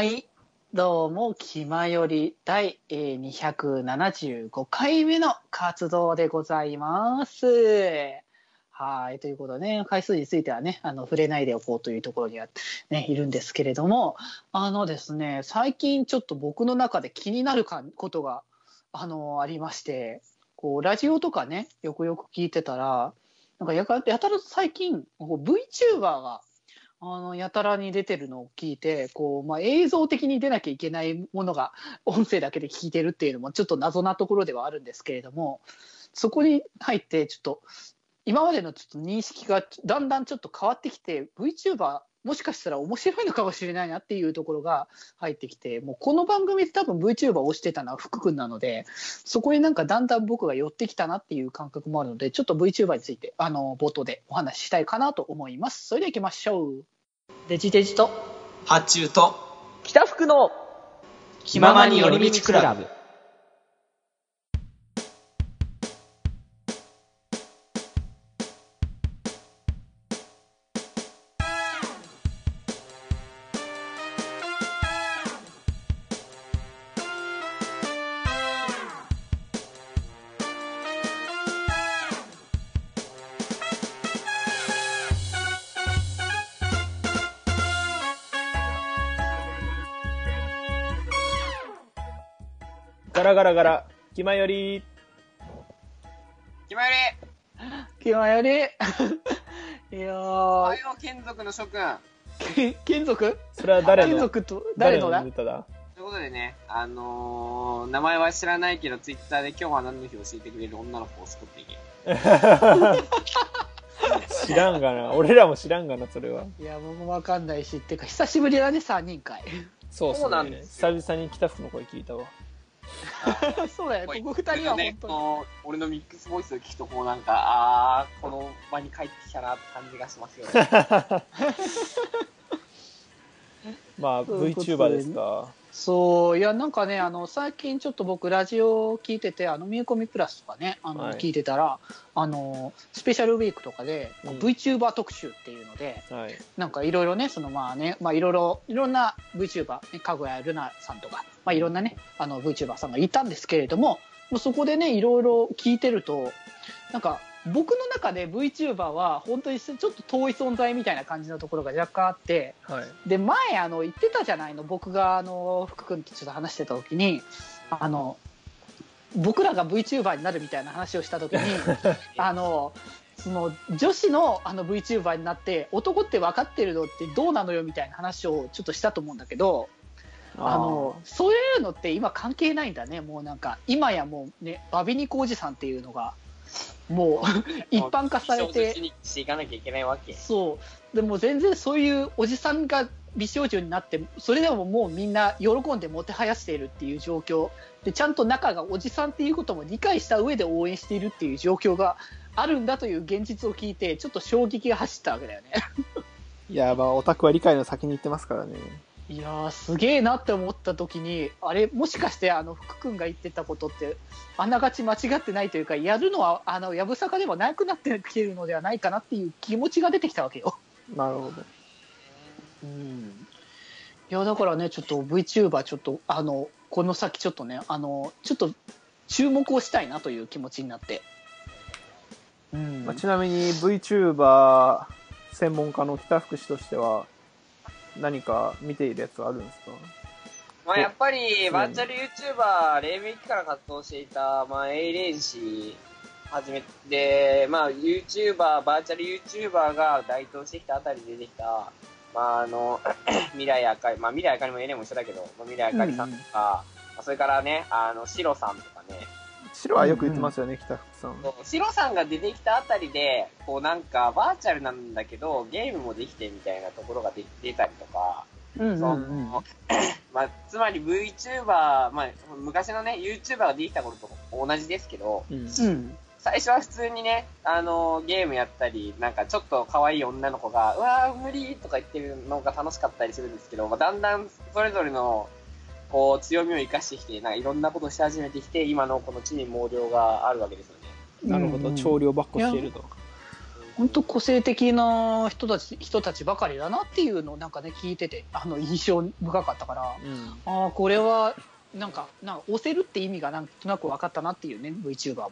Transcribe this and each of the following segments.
はい。どうも、気まより第275回目の活動でございます。はい。ということでね、回数についてはね、あの、触れないでおこうというところにはね、いるんですけれども、あのですね、最近ちょっと僕の中で気になるかことが、あの、ありまして、こう、ラジオとかね、よくよく聞いてたら、なんかやたらと最近、VTuber が、あの、やたらに出てるのを聞いて、こう、まあ、映像的に出なきゃいけないものが、音声だけで聞いてるっていうのも、ちょっと謎なところではあるんですけれども、そこに入って、ちょっと、今までのちょっと認識がだんだんちょっと変わってきて、VTuber、もしかしたら面白いのかもしれないなっていうところが入ってきて、もうこの番組で多分 VTuber を推してたのは福君なので、そこになんかだんだん僕が寄ってきたなっていう感覚もあるので、ちょっと VTuber について、あの、冒頭でお話ししたいかなと思います。それでは行きましょう。デジデジと、発注と北福の気ままに寄り道クラブ。ガラガラガラ、気まより、決まり気まより。いやー、おはよう眷属の諸君け眷属？それは誰の？眷属と、誰のだ？歌だ？ということでね、あのー、名前は知らないけど、ツイッターで今日は何の日を教えてくれる女の子を作っていけ。知らんがな。俺らも知らんがな、それは。いや、僕もわかんないし、っていうか、久しぶりだね、3人会。そうそうなんですよ久々に北福の声聞いたわ。そうだよ、ここ2人はね本当に。この俺のミックスボイスを聞くと、こうなんか、あー、この場に帰ってきたなって感じがしますよね。まあ、VTuber ですか。そう、いや、なんかね、あの、最近ちょっと僕、ラジオ聞いてて、あの、ミューコミプラスとかね、あの、はい聞いてたら、あの、スペシャルウィークとかで、うん VTuber 特集っていうので、はい。なんかいろいろね、そのまあね、まあいろいろ、いろんな VTuber、ね、かぐやるなさんとか、まあいろんなね、あの VTuber さんがいたんですけれども、もうそこでね、いろいろ聞いてると、なんか、僕の中で VTuber は本当にちょっと遠い存在みたいな感じのところが若干あって、はい。で、前あの言ってたじゃないの、僕があの、福君とちょっと話してた時に、あの、僕らが VTuber になるみたいな話をした時に、あの、その女子のあの VTuber になって男って分かってるのってどうなのよみたいな話をちょっとしたと思うんだけどあのそういうのって今関係ないんだね。もうなんか今やもうねバビ肉おじさんっていうのがもう一般化され美少女てにしていかなきゃいけないわけ。そうでも全然そういうおじさんが美少女になってそれでももうみんな喜んでもてはやしているっていう状況でちゃんと中がおじさんっていうことも理解した上で応援しているっていう状況があるんだという現実を聞いてちょっと衝撃が走ったわけだよね。いや、まあ、オタクは理解の先に行ってますからね。いやーすげえなって思った時にあれもしかしてあの福君が言ってたことってあながち間違ってないというかやるのはあのやぶさかでもなくなってきてるのではないかなっていう気持ちが出てきたわけよ。なるほど。うんいやだからねちょっと VTuber ちょっとあのこの先ちょっとねあのちょっと注目をしたいなという気持ちになって。うんまあ、ちなみに VTuber 専門家の北福氏としては、何か見ているやつはあるんですか？まあやっぱり、バーチャル YouTuber、黎明期から活動していた、まあ、エイレン氏はじめて、まあ YouTuber、バーチャル YouTuber が台頭してきたあたりで出てきた、まああの、未来あかり、まあ未来あかりもエイレンも一緒だけど、まあ、未来あかりさんとか、まあそれからね、あの、シロさんとかね、白はよく言ってますよね、北福さん。そうシロさんが出てきたあたりで、こうなんかバーチャルなんだけど、ゲームもできてみたいなところが出出たりとか、うんうんそのうん まあ、つまり VTuber、まあ、昔のね、YouTuber ができた頃と同じですけど、うん。うん最初は普通にね、あのゲームやったり、なんかちょっと可愛い女の子が、うわー、無理とか言ってるのが楽しかったりするんですけど、まあ、だんだんそれぞれの、こう、強みを生かしてきて、なんかいろんなことをし始めてきて、今のこの地に毛量があるわけですよね。なるほど、うん調量ばっこしていると。本当個性的な人たち人たちばかりだなっていうのをなんかね聞いててあの印象深かったからうん。ああこれはなんかなんか押せるって意味がなんとなく分かったなっていうね VTuber も。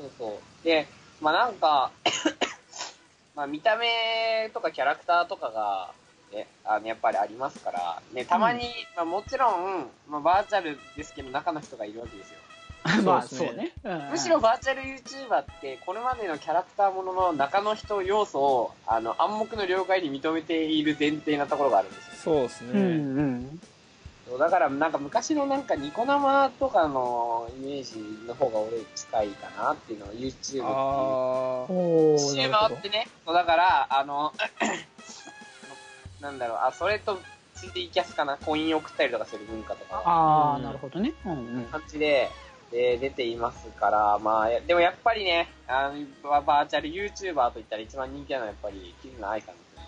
そうそう。で、まあなんか、まあ見た目とかキャラクターとかが、ね、あのやっぱりありますから、ね、たまに、まあもちろん、まあバーチャルですけど中の人がいるわけですよ。まあそううね。うんむしろバーチャル YouTuber って、これまでのキャラクターものの中の人要素を、あの、暗黙の了解に認めている前提なところがあるんですよ。そうですね。うんうん。そうだからなんか昔のなんかニコ生とかのイメージの方が俺近いかなっていうのは YouTube っていう。ああ。お一周回ってね、そうだから、あの、なんだろう、あ、それと、ついていキャスかな、コイン送ったりとかする文化とか、ああ、うんなるほどね。うんうん。感じで、で出ていますから、まあ、やでもやっぱりね、あのババーチャル YouTuber といったら一番人気なのはやっぱり、キズナアイさんですね。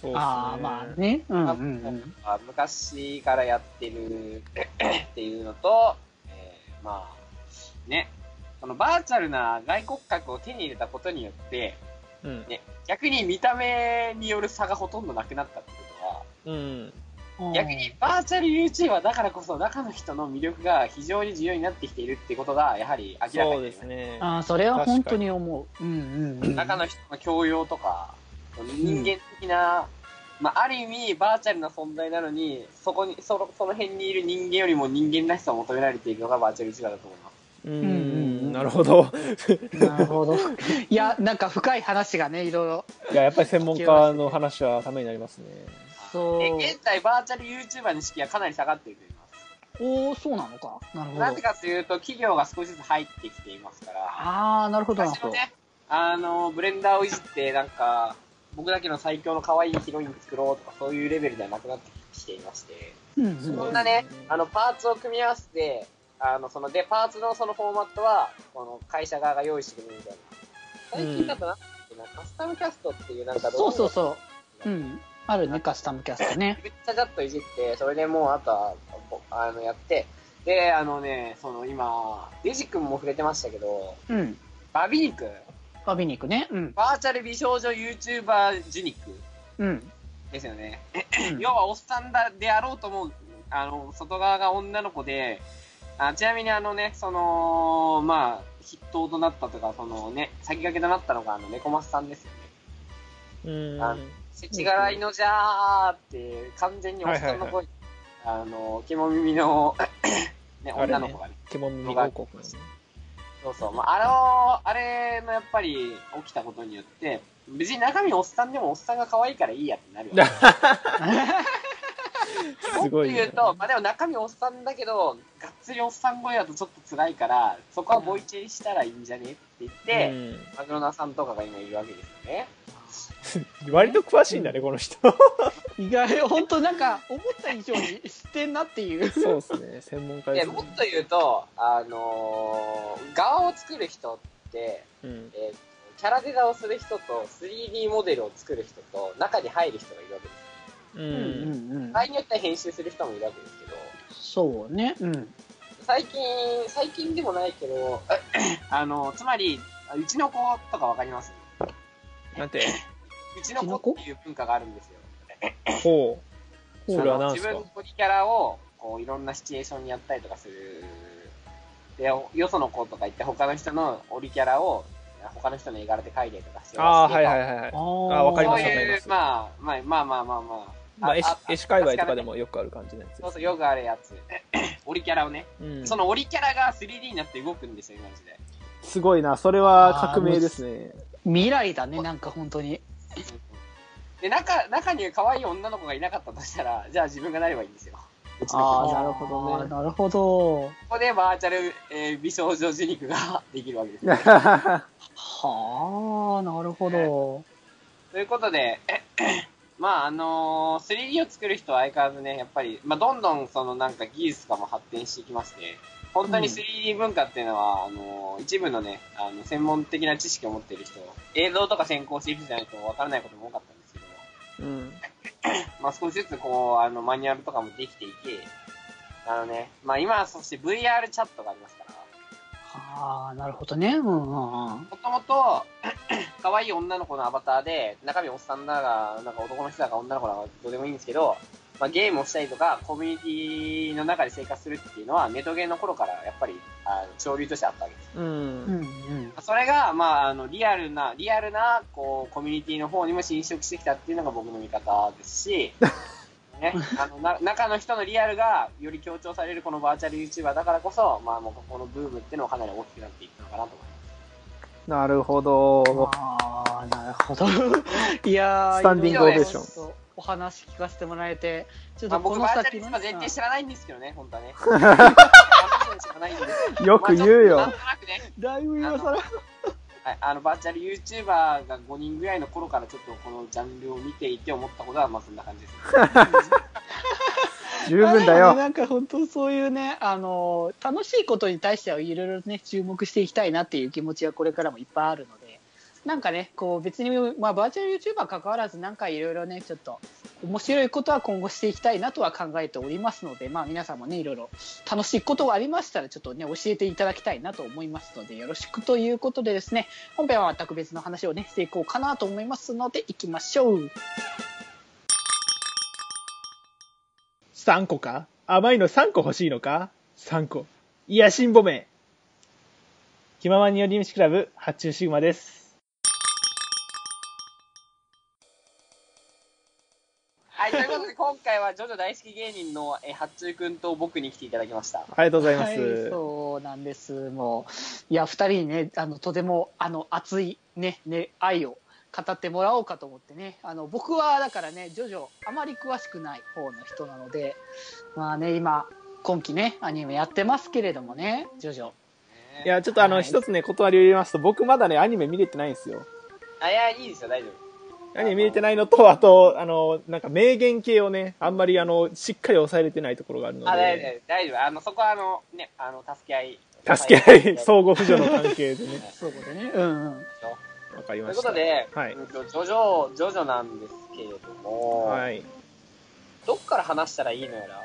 そうですね。ああ、まあね。うんうんうん。あ昔からやってるっていうのと、えーまあ、ね、このバーチャルな外骨格を手に入れたことによって、うん。ね、逆に見た目による差がほとんどなくなったってことは、うん。逆にバーチャル YouTuber だからこそ中の人の魅力が非常に重要になってきているってことがやはり明らかにですね。ああ、それは本当に思う。うんうんうん。中の人の教養とか人間的な、まあ、ある意味バーチャルな存在なのにそこにそのその辺にいる人間よりも人間らしさを求められているのがバーチャル YouTuber だと思いますううんうんうんん。なるほど。なるほど。いや、なんか深い話がね、いろいろ。いや、やっぱり専門家の話はためになりますね。そうで現在バーチャル YouTuber の敷居はかなり下がっていると言いますおお、そうなのか。なるほど。なぜかというと企業が少しずつ入ってきていますからああ、なるほど、なるほど。ね、あの、ブレンダーをいじって、なんか、僕だけの最強の可愛いヒロイン作ろうとか、そういうレベルではなくなってきていまして、うんうんそんなね、あの、パーツを組み合わせて、あの、その、で、パーツのそのフォーマットは、この会社側が用意してくれるみたいな。最近だとなんだっけな、カスタムキャストっていうなんか、そうそうそう。うん。あるね、カスタムキャストね。めっちゃちゃっといじって、それでもうあとは、あの、やって、で、あのね、その今、デジ君も触れてましたけど、うん。バビ肉、バビ肉ね。うん。バーチャル美少女 YouTuber ジュニックうん。ですよね。うん要はおっさんだであろうとも、あの、外側が女の子で、あちなみにあのね、その、まあ、筆頭となったとか、そのね、先駆けとなったのが、あの、猫マスさんですよね。うん。あせちがらいのじゃーって、完全におっさんの声、あの、肝耳の、ね、女の子がね。獣耳王国のね。そうそう。まあ、あの、あれのやっぱり起きたことによって、別に中身おっさんでもおっさんが可愛いからいいやってなるよ。もっとすごいね言うと、まあでも中身おっさんだけど、がっつりおっさん声だとちょっと辛いから、そこはボイチェリしたらいいんじゃねって言って、マグロナさんとかが今いるわけですよね。うん。割と詳しいんだね、この人。意外、本当なんか、思った以上に知ってんなっていう。そうですね、専門家でで、すねもっ。と言うと、あのー側を作る人って、うん。えーキャラデザをする人と 3D モデルを作る人と中に入る人がいるわけです。う。うんんうん場合によっては編集する人もいるわけですけど、そうね。うん。最近、最近でもないけど、あの、つまり、うちの子とかわかります？なんて、うちの子っていう文化があるんですよ。ほう。それは何自すか？分の子キャラを、こう、いろんなシチュエーションにやったりとかする。で、よその子とか言って、他の人のオリキャラを、他の人の絵柄で描いたりとかして。ああ、はいはいはいはい。ああわかりそういうますわかりま、すまあ、まあ、まあまあまあまあ。まあ、絵師あ絵師界隈とかで。もよくある感じのやつそうそう、よくあるやつ。オリキャラをね。うん。そのオリキャラが 3D になって動くんですよ、今の時代。すごいな。それは革命ですね。未来だね、なんか本当に。で、中、中に可愛い女の子がいなかったとしたら、じゃあ自分がなればいいんですよ。あこーなるほどねなるほど。こでバーチャル、えー美少女受肉ができるわけですよ。はあ、なるほど。ということで、まああのー 3D を作る人は相変わらずね、やっぱり、まあどんどんそのなんか技術とかも発展していきまして、本当に 3D 文化っていうのは、あのー一部のね、あの、専門的な知識を持っている人、映像とか専攻している人じゃないとわからないことも多かったんですけど、うん。まあ少しずつこう、あの、マニュアルとかもできていけ、あのね、まあ今はそして VR チャットがありますから、はあ、なるほどね。うんうんうん。もともと、可 可愛い女の子のアバターで、中身おっさんだが、なんか男の人だか女の子だかどうでもいいんですけど、まあ、ゲームをしたりとか、コミュニティの中で生活するっていうのは、ネトゲーの頃からやっぱり、あ潮流としてあったわけです。うん。うんうん。それが、まあ、あの、リアルな、リアルな、こう、コミュニティの方にも侵食してきたっていうのが僕の見方ですし、ね、あの、な、中の人のリアルがより強調されるこのバーチャル YouTuber だからこそ、まあ、もうここのブームっていうのはかなり大きくなっていくのかなと思います。なるほど。ああ、なるほど。いやースタンディングオベーションお話聞かせてもらえて、ちょっまあ、とこ僕、バーチャル全然知らないんですけどね、本当はね。よく言うよまあちょっとなんとなくね、だいぶ今更。はい、あの、バーチャル YouTuber が5人ぐらいの頃からちょっとこのジャンルを見ていて思ったことは、まあそんな感じです。十分だよ。なんか本当そういうね、あの、楽しいことに対してはいろいろね、注目していきたいなっていう気持ちはこれからもいっぱいあるので、なんかね、こう別に、まあバーチャル YouTuber 関わらずなんかいろいろね、ちょっと面白いことは今後していきたいなとは考えておりますので、まあ皆さんもね、いろいろ楽しいことがありましたらちょっとね、教えていただきたいなと思いますので、よろしくということでですね、本編は全く別の話をね、していこうかなと思いますので、行きましょう。3個か？甘いの3個欲しいのか ?3 個。いや、しんぼめ。気ままに寄り道クラブ、発注シグマです。今回はジョジョ大好き芸人のえ八中くんと僕に来ていただきました。ありがとうございます。はい、そうなんです。もう、いや、二人にね、あの、とても、あの、熱いね、ね、愛を語ってもらおうかと思ってね。あの、僕は、だからね、ジョジョ、あまり詳しくない方の人なので、まあね、今、今期ね、アニメやってますけれどもね、ジョジョ。いや、ちょっとあの、はい一つね、断りを入れますと、僕まだね、アニメ見れてないんですよ。あ、いや、いいですよ、大丈夫。アニメ見れてないのと、あと、あの、なんか名言系をね、あんまりあの、しっかり抑えれてないところがあるのあ、大丈で、夫、大丈夫。あの、そこはあの、ね、あの、助け合い。助け合い、相互扶助の関係でね、そうでね。うんうん。わかりといました。うことで、はいうんとジョジョ、ジョジョなんですけれども、はい。どっから話したらいいのやら？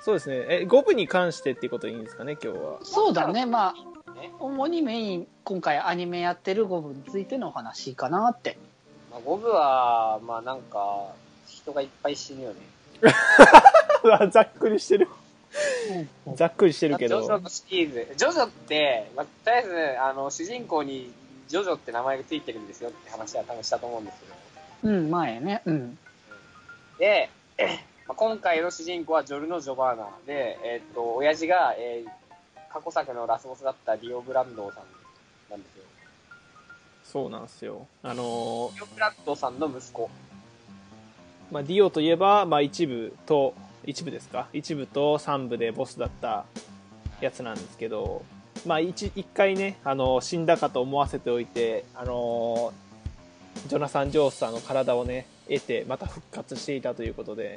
そうですね。え、5部に関してっていうことでいいんですかね、今日は。そうだね、まあ、ね主にメイン、今回アニメやってる5部についてのお話かなって。まあ、5部は、まあなんか、人がいっぱい死ぬよね。う わざっくりしてる。ざっくりしてるけど。ジョジョのシリーズ。ジョジョって、まあ、とりあえず、あの、主人公にジョジョって名前がついてるんですよって話は多分したと思うんですけど。うん、前ね。うん。で、まあ、今回の主人公はジョルノ・ジョバーナで、えーっと、親父が、えー過去作のラスボスだったディオ・ブランドーさんなんですよ。そうなんですよ。あのディオ・ブランドーさんの息子。まあ、ディオといえば、まあ、一部と、一部ですか？一部と三部でボスだったやつなんですけど、まあ、一一回ね、あの、死んだかと思わせておいて、あの、ジョナサン・ジョースさんの体をね、得て、また復活していたということで、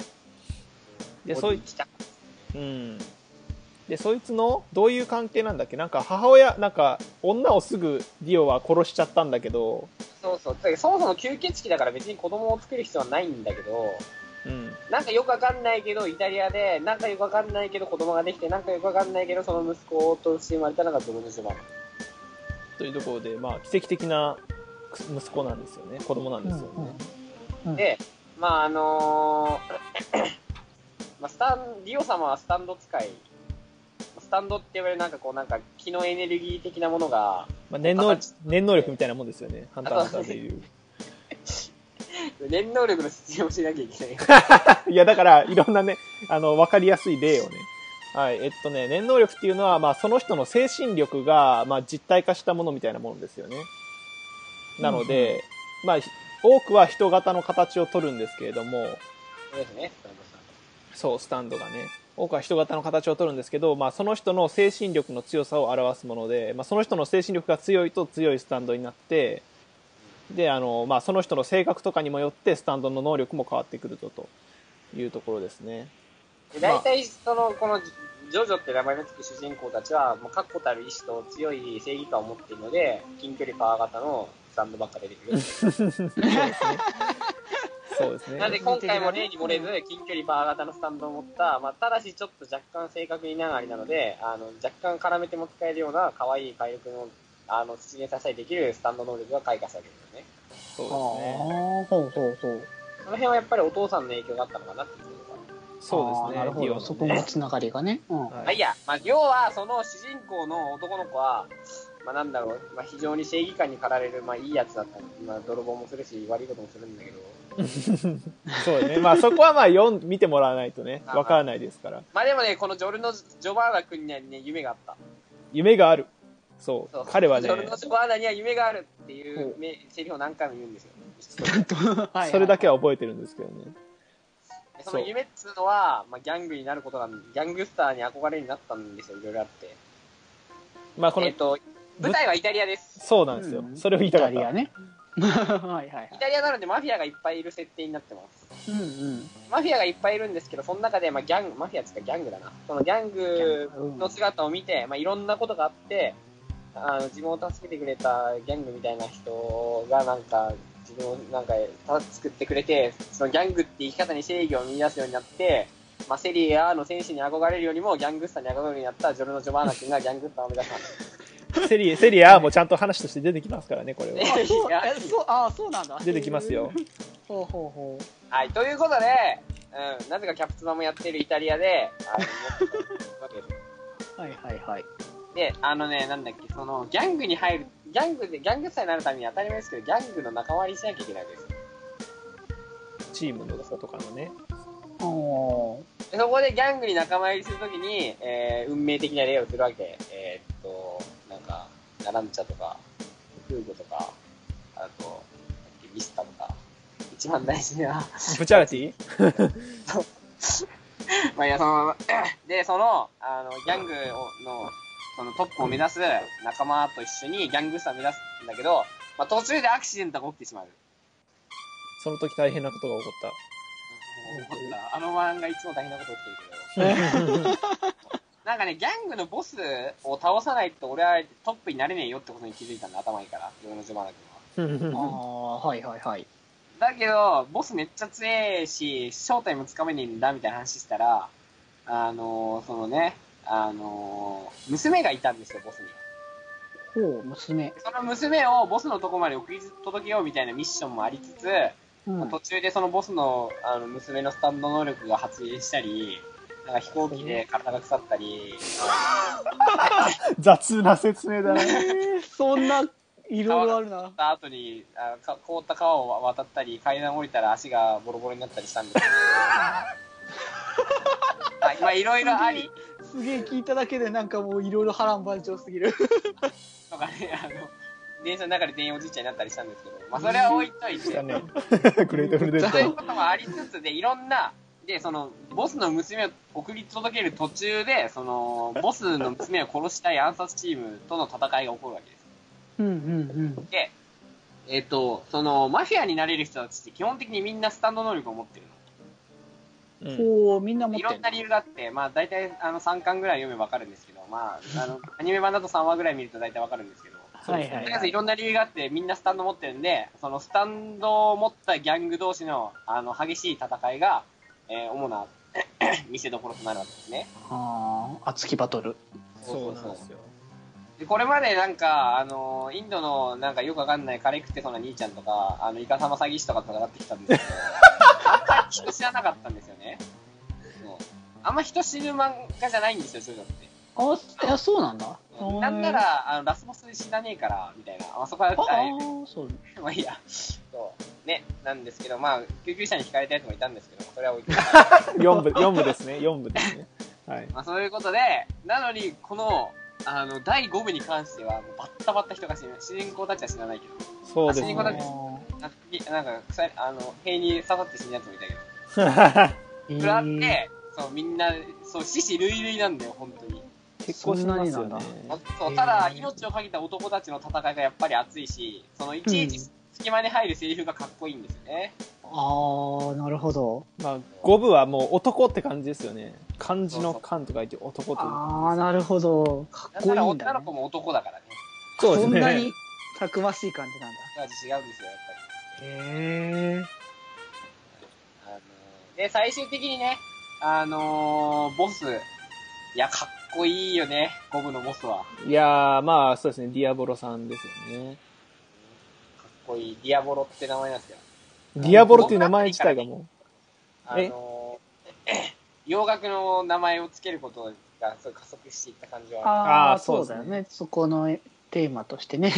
で、そうい来た。うん。で、そいつの、どういう関係なんだっけ？なんか母親、なんか、女をすぐディオは殺しちゃったんだけど、そうそう。そもそも吸血鬼だから別に子供を作る必要はないんだけど、うん。なんかよくわかんないけど、イタリアで、なんかよくわかんないけど子供ができて、なんかよくわかんないけど、その息子として生まれたのがドロノジョバーナ。というところで、まあ、奇跡的な息子なんですよね。子供なんですよね。うんで、まああのー まあ、スタン、ディオ様はスタンド使い。スタンドって言われるなんかこうなんか気のエネルギー的なものが、まあ、念能形念能力みたいなもんですよね。ハンターハンターでいう。念能力の説明をしなきゃいけない。いや、だから、いろんなね、あの、わかりやすい例をね。はい。えっとね、念能力っていうのは、まあ、その人の精神力が、まあ、実体化したものみたいなものですよね。なので、まあ、多くは人型の形を取るんですけれども、そうね、スタンドがね。多くは人型の形を取るんですけど、まあ、その人の精神力の強さを表すもので、まあ、その人の精神力が強いと強いスタンドになって、で、あの、まあ、その人の性格とかにもよってスタンドの能力も変わってくると、というところですね。で大体その、このジョジョって名前の付く主人公たちは、もう確固たる意志と強い正義感を持っているので、近距離パワー型のスタンドばっか出てくる。そうですね。なので今回も例に漏れず、近距離パワー型のスタンドを持った、まあ、ただしちょっと若干正確に長りなので、あの、若干絡めても使えるような可愛い回復のあの、出現させたりできるスタンド能力が開花したわけですよね。そうですね。ああ、ほうほうほう。その辺はやっぱりお父さんの影響があったのかなっていうのが。そうですね。なるほど。そこのつながりがね。うん。はいまあいいや、まあ、要は、その主人公の男の子は、まあ、なんだろう、まあ、非常に正義感に駆られる、まあ、いいやつだったまあ、泥棒もするし、悪いこともするんだけど、そうね。まあそこはまあ読ん見てもらわないとね、わからないですから。まあでもね、このジョルノ・ジョバーナ君にはね、夢があった。夢がある。そう。そう彼はねジョ、ルノ・ジョバーナには夢があるっていうめセリフを何回も言うんですよ。それだけは覚えてるんですけどね。でその夢っつうのは、まあ、ギャングになることなんギャングスターに憧れになったんですよ、いろいろあって。まあこのえっ、、と、舞台はイタリアです。そうなんですよ。うんそれを言いたかった。イタリアね。はいはいはいイ。タリアなのでマフィアがいっぱいいる設定になってます。うんうん。マフィアがいっぱいいるんですけど、その中で、まあ、ギャング、マフィアっつうかギャングだな。そのギャングの姿を見て、まあ、いろんなことがあって、あの、自分を助けてくれたギャングみたいな人が、なんか、自分をなんか、た作ってくれて、そのギャングって生き方に正義を見出すようになって、まあ、セリエ A の選手に憧れるよりも、ギャングスターに憧れるようになったジョルノ・ジョバーナ君がギャングスターを目指したんです。セリエ、セリアもちゃんと話として出てきますからね、これは。あ、そう、え、そう、あ、そうなんだ。出てきますよ。ほうほうほはい、ということで、うん、なぜかキャプツバもやっているイタリアで、あ。はいはいはい。で、あのね、なんだっけ、その、ギャングに入る、ギャングで、ギャングスターになるために当たり前ですけど、ギャングの仲間割りしなきゃいけないわけです。チームのとかのね。おーでそこでギャングに仲間入りするときに、えー運命的な例をするわけ。えーっと、なんか、ナランチャとか、フーゴとか、あと、ミスタとか、一番大事な、ブチャラティ？まあいや、その、で、その、あの、ギャングをの、そのトップを目指す仲間と一緒にギャングスターを目指すんだけど、まあ途中でアクシデントが起きてしまう。その時大変なことが起こっあの漫画いつも大変なこと起きてるけど。なんかね、ギャングのボスを倒さないと俺はトップになれねえよってことに気づいたんだ、頭いいから、ヨのジョバナ君は。あた。あ、はいはいはい。だけど、ボスめっちゃ強いし、正体もつかめねえんだみたいな話したら、あのー、そのね、あのー、娘がいたんですよ、ボスに。ほう、娘。その娘をボスのとこまで送り届けようみたいなミッションもありつつ、うん。途中でそのボスのあの娘のスタンド能力が発現したり、なんか飛行機で体が腐ったり、雑な説明だね。え ーそんな、いろいろあるな。った後にあか凍った川を渡ったり、階段降りたら足がボロボロになったりしたんですけど、はいまあいろいろあり、すげえ聞いただけでなんかもういろいろ波乱万丈すぎる。とかね、あの、電車の中で全員おじいちゃんになったりしたんですけど、まあそれは置いといて、だね。グレートフルデント。そういうこともありつつで、いろんな、で、その、ボスの娘を送り届ける途中で、その、ボスの娘を殺したい暗殺チームとの戦いが起こるわけです。うんうんで、えっ、と、その、マフィアになれる人たちって基本的にみんなスタンド能力を持ってるの。うん。ほう、みんな持ってんいろんな理由があって、まあ大体あの3巻ぐらい読めばわかるんですけど、まあ、あの、アニメ版だと3話ぐらい見ると大体わかるんですけど、はいはい。とりあえずいろんな理由があってみんなスタンド持ってるんで、そのスタンドを持ったギャング同士のあの激しい戦いが、えー主な 見せ所となるわけですね。ああ、熱きバトル。そうなんですよ。でこれまでなんか、あの、インドのなんかよくわかんないカレー食ってそうな兄ちゃんとか、あの、イカサマ詐欺師とかと戦ってきたんですけど、あんまり人知らなかったんですよね。そうあんま人死ぬ漫画じゃないんですよ、ジョジョって。あ、いや、そうなんだ。なんなら、あの、ラスボス死なねえから、みたいな。あそこは、ああそう。まあいいや。そう。ね、なんですけど、まあ、救急車に引かれたやつもいたんですけど、それは置いておいて 4部、四部ですね。4部ですね。はい。まあ、そういうことで、なのに、この、あの、第5部に関しては、もうバッタバッタ人が死ぬ。主人公たちは死なないけど。そうですねあ死に方で。なんか、なんか鎖あの、塀に刺さって死ぬやつもいたけど。えそれあっーて、そう、みんな、そう、死死類類なんだよ、本当に。結構しますよね。そう、ただ、命をかけた男たちの戦いがやっぱり熱いし、その、いちいち隙間に入るセリフがかっこいいんですよね。ああ、なるほど。まあ、5部はもう男って感じですよね。漢字の漢と書いて男という。ああ、なるほど。かっこいいんだ、ね。女の子も男だからね。そうですね。こんなにたくましい感じなんだ。味違うんですよ、やっぱり。へえ。あのーで、最終的にね、あのーボス、いや、かっこいいよね、ゴブのモスは。かいやー、まあ、そうですね、ディアボロさんですよね。っこいい。ディアボロって名前なんですよ。ディアボロっていう名前自体がもあのー、洋楽の名前をつけることがすごい加速していった感じは。ああ、そうだよね。そこのテーマとしてね。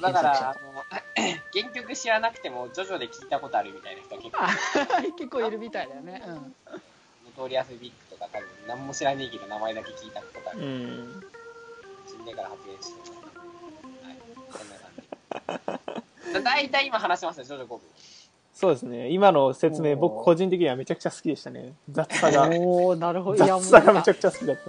だから、あの、原曲知らなくても、ジョジョで聞いたことあるみたいな人は結構、あ結構いるみたいだよね。うん。ノトリアスビッグとか多分、何も知らねえけど名前だけ聞いたことあう、る。うん。死んでから発言してる。はい。こんな感じ。大体今話しましたよ、ジョジョ5部。そうですね。今の説明、僕個人的にはめちゃくちゃ好きでしたね。雑さが。おおなるほど。いや、もう雑さがめちゃくちゃ好きだった。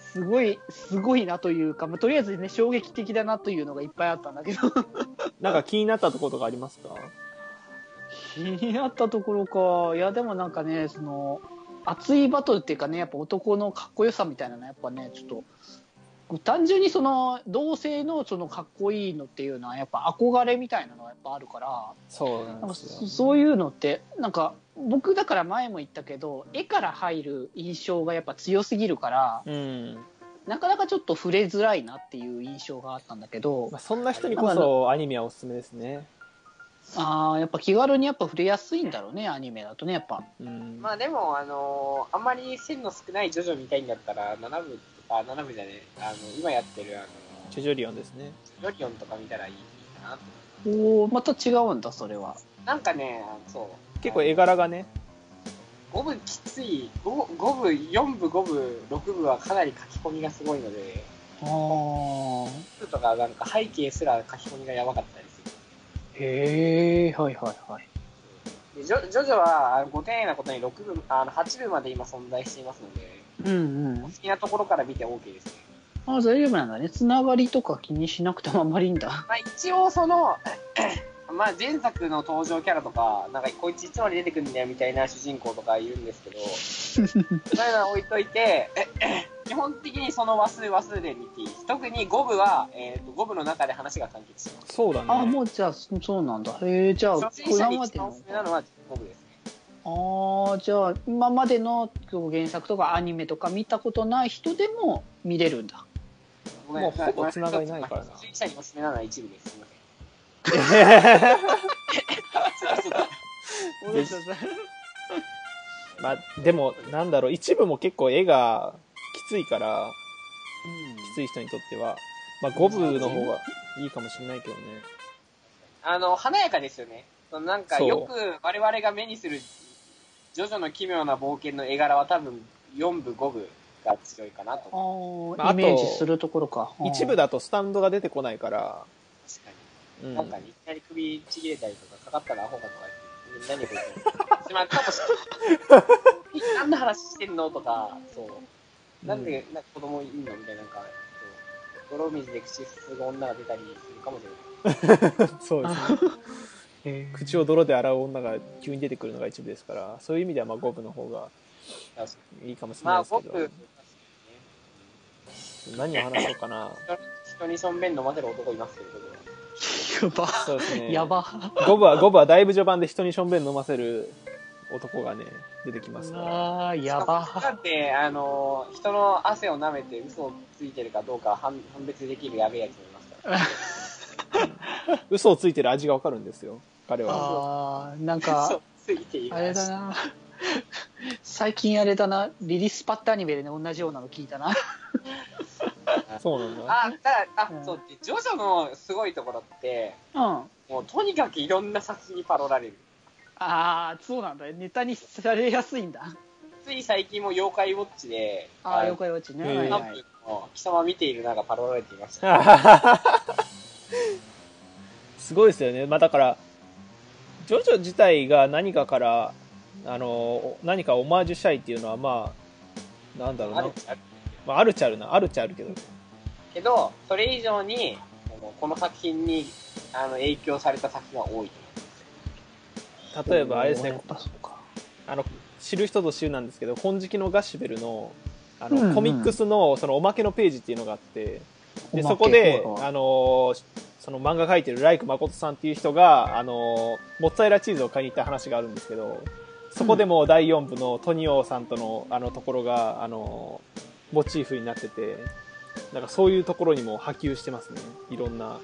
すごい、すごいなというか、まあ、とりあえずね、衝撃的だなというのがいっぱいあったんだけど。なんか気になったところとかありますか？気になったところか。いや、でもなんかね、その、熱いバトルっていうかね、やっぱ男のかっこよさみたいなのはやっぱね、ちょっと、単純にその、同性のそのかっこいいのっていうのは、やっぱ憧れみたいなのはやっぱあるから、そうななんですよ。そそういうのって、なんか、僕だから前も言ったけど、絵から入る印象がやっぱ強すぎるから、うん。なかなかちょっと触れづらいなっていう印象があったんだけどまあ、、そんな人にこそアニメはおすすめですね。ああ、やっぱ気軽にやっぱ触れやすいんだろうね、アニメだとね、やっぱ。うん。まあでも、あのーあんまり線の少ないジョジョ見たいんだったら、7部とか、7部じゃねえ、あの、今やってる、あのジョジョリオンですね。ジョリオンとか見たらいいかなと。おおまた違うんだ、それは。なんかね、あのそう。結構絵柄がね、5部きつい、5, 5部、4部、5部、6部はかなり書き込みがすごいので、ああ。6部とかなんか背景すら書き込みがやばかった。へえ、はいはいはい。でジョジョジョはあのご丁寧なことに6部、あの8部まで今存在していますので、うんうん。好きなところから見て OK ですね。ああ、大丈夫なんだね。つながりとか気にしなくてもあんまりいいんだ。まあ、一応その、まあ前作の登場キャラとか、なんかこいついつまで出てくるんだよみたいな主人公とかいるんですけど、そういうのは置いといて、基本的にその話数話数で見ていい。特に5部は、えっ、と、5部の中で話が完結してます。そうだね。ああ、もうじゃあ、そそうなんだ。へえ、じゃあ、初心者に今までの一番おす。すめなのは5部ですね。ああ、じゃあ、今までの原作とかアニメとか見たことない人でも見れるんだ。ごめんもうほぼ繋がりないからな初心者におすすめなのは一部です。すみません。ぜまあ、でも、なんだろう、一部も結構絵がきついから、きつい人にとっては、まあ、五部の方がいいかもしれないけどね。あの、華やかですよね。そのなんかよく我々が目にする、ジョジョの奇妙な冒険の絵柄は多分4部、5部が強いかなと。ああ、まあイメージするところか。一部だとスタンドが出てこないから、確かに。うんなんかね、いきなり首ちぎれたりとか、かかったらアホかとか言って、何こいつ。しまうかもしれない。何の話してんのとか、そう。なんで、なんか子供いんのみたいな、なんか。泥水で口すすぐ女が出たりするかもしれない。そうですね。口を泥で洗う女が急に出てくるのが一部ですから、そういう意味ではまあ五部の方がいいかもしれないまあ、ですけ僕、ど、何を話そうかな。人にしょんべん飲ませる男いますけど、やば。そうですね。やば。五部は、五部はだいぶ序盤で人にしょんべん飲ませる男がね、出てきますから。ああ、やば。だって、あの、人の汗を舐めて嘘をついてるかどうか判判別できるやべえやつもいますから。嘘をついてる味がわかるんですよ、彼は。ああ、なん嘘かを、ついているあれだな。最近あれだな、リリースパッタアニメでね、同じようなの聞いたな。そうなんだ。あ、だから、あ、うんそう、でジョジョのすごいところって、うん。あもうとにかくいろんな作品にパロられる。あ、そうなんだ。ネタにされやすいんだ。つい最近も妖怪ウォッチで、ああ、了解ウォッチね。はいはい貴様見ているながパロられていました。すごいですよね。まあだから、ジョジョ自体が何かから、あの、何かオマージュしたいっていうのは、まあ、なんだろうなある。あるまあ、あるっちゃあるな。あるっちゃあるけど。けど、それ以上に、このこの作品にあの影響された作品は多いと例えばあれですね。あの、知る人ぞ知るなんですけど、金色のガッシュベルの、あの、うんうんコミックスの、そのおまけのページっていうのがあって、で、そこで、あのーその漫画描いてるライク誠さんっていう人が、あのーモッツァレラチーズを買いに行った話があるんですけど、そこでも第4部のトニオさんとのあのところが、あのーモチーフになってて、なんかそういうところにも波及してますね。いろんな。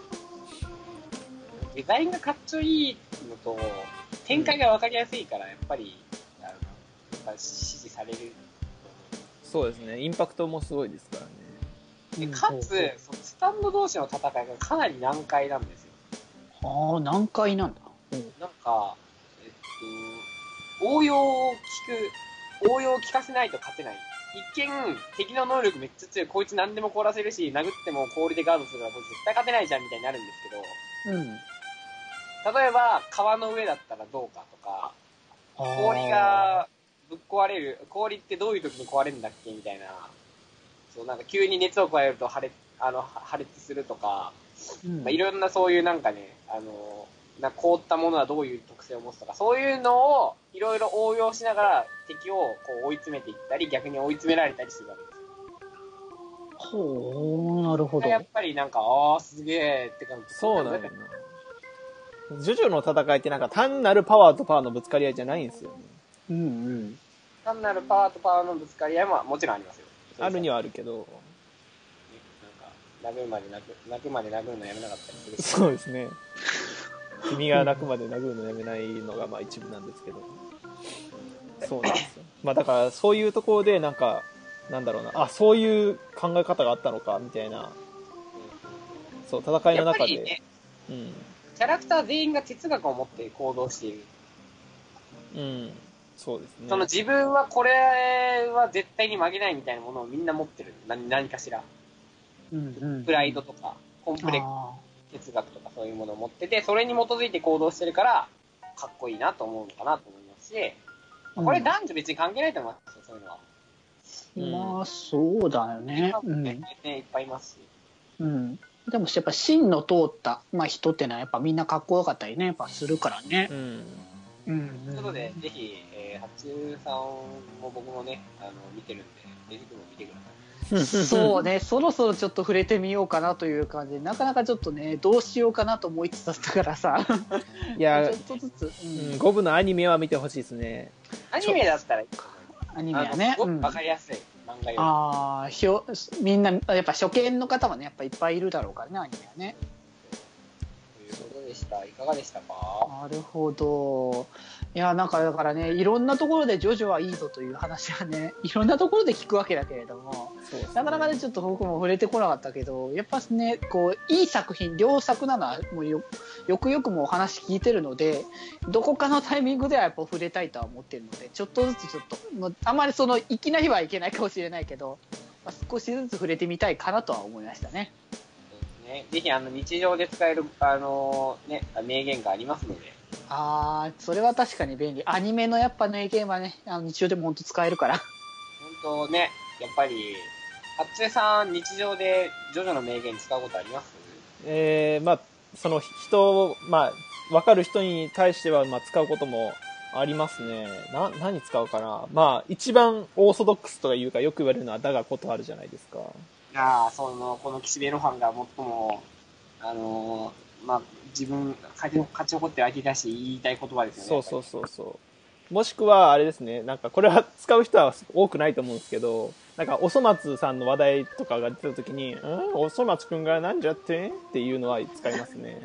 デザインがかっちょいいのと、展開がわかりやすいから、やっぱり、あの、やっぱ支持されるとそうですね。インパクトもすごいですからね。で、かつ、そのスタンド同士の戦いがかなり難解なんですよ。ああ、何回なんだ。なんか、えっと、応用を聞く、応用を聞かせないと勝てない。一見、敵の能力めっちゃ強い、こいつ何でも凍らせるし、殴っても氷でガードするから、こいつ絶対勝てないじゃんみたいになるんですけど、うん。例えば、川の上だったらどうかとか、氷あがぶっ壊れる、氷ってどういう時に壊れるんだっけみたいな、そう、なんか急に熱を加えると破裂、あの、破裂するとか、ー、うんまあ、いろんなそういうなんかね、あの、な凍ったものはどういう特性を持つとか、そういうのをいろいろ応用しながら敵をこう追い詰めていったり、逆に追い詰められたりするわけですよ。ほう、なるほど。やっぱりなんか、ああ、すげえって感じ。そうなんだよな。ジョジョの戦いってなんか単なるパワーとパワーのぶつかり合いじゃないんですよね。うんうん。単なるパワーとパワーのぶつかり合いももちろんありますよ。あるには。はあるけど。なんか、殴るまで泣く、泣くまで殴るのやめなかったりするし。そうですね。君が泣くまで殴るのやめないのがまあ一部なんですけど。そうなんですよ。まあだからそういうところでなんか、なんだろうな、あ、そういう考え方があったのか、みたいな。そう、戦いのやっぱ中で。りね、うん。キャラクター全員が哲学を持って行動している。うん。そうですね。その自分はこれは絶対に負けないみたいなものをみんな持ってる。何何かしら。うんうん。プライドとか、コンプレックあス、哲学とかそういうものを持ってて、それに基づいて行動してるから、かっこいいなと思うのかなと思いますし、ーこれ男女別に関係ないと思いますよ、そういうのは。まあ、そうだよね。うん。ね、いっぱいいますし。うん。でもやっぱ芯の通った、まあ、人ってのはやっぱみんなかっこよかったりね、やっぱするからねう。ん。うん、ということで、ぜひ、えー、八中さんも僕もね、あの、見てるんで、ぜひとも見てください。そうね、そろそろちょっと触れてみようかなという感じで、なかなかちょっとね、どうしようかなと思いつつだったからさ、いやちょっ、とずつ、うんうん、五部のアニメは見てほしいですね。アニメだったらいい。アニメはね。わかりやすい漫画より。ああ、ひょみんな、やっぱ初見の方はね、やっぱいっぱいいるだろうからね、アニメはね。ということでした。いかがでしたか？なるほど。いや、なんかだからね、いろんなところでジョジョはいいぞという話はね、いろんなところで聞くわけだけれども、ねなかなかね、ちょっと僕も触れてこなかったけど、やっぱね、こう、いい作品、良作なのは、もうよ、よくよくもお話聞いてるので、どこかのタイミングではやっぱ触れたいとは思ってるので、ちょっとずつちょっと、あまりその、いきなりはいけないかもしれないけど、まあ、少しずつ触れてみたいかなとは思いましたね。ね。ぜひ、あの、日常で使える、あのね、名言がありますので、あー、それは確かに便利。アニメのやっぱ名言はね、あの日常でも本当使えるから。本当ね、やっぱり、八中さん、日常でジョジョの名言使うことあります？えー、まあ、その人を、まあ、わかる人に対しては、まあ、使うこともありますね。な、何使うかな？まあ、一番オーソドックスとかいうか、よく言われるのは、だがことあるじゃないですか。いやーその、この岸辺露伴が最も、あのーまあ、自分、勝ち勝ち残ってる相手だし、言いたい言葉ですよね。そうそうそうそう。もしくは、あれですね、なんか、これは使う人は多くないと思うんですけど、なんか、おそ松さんの話題とかが出た時に、うん？おそ松くんがなんじゃってっていうのは使いますね。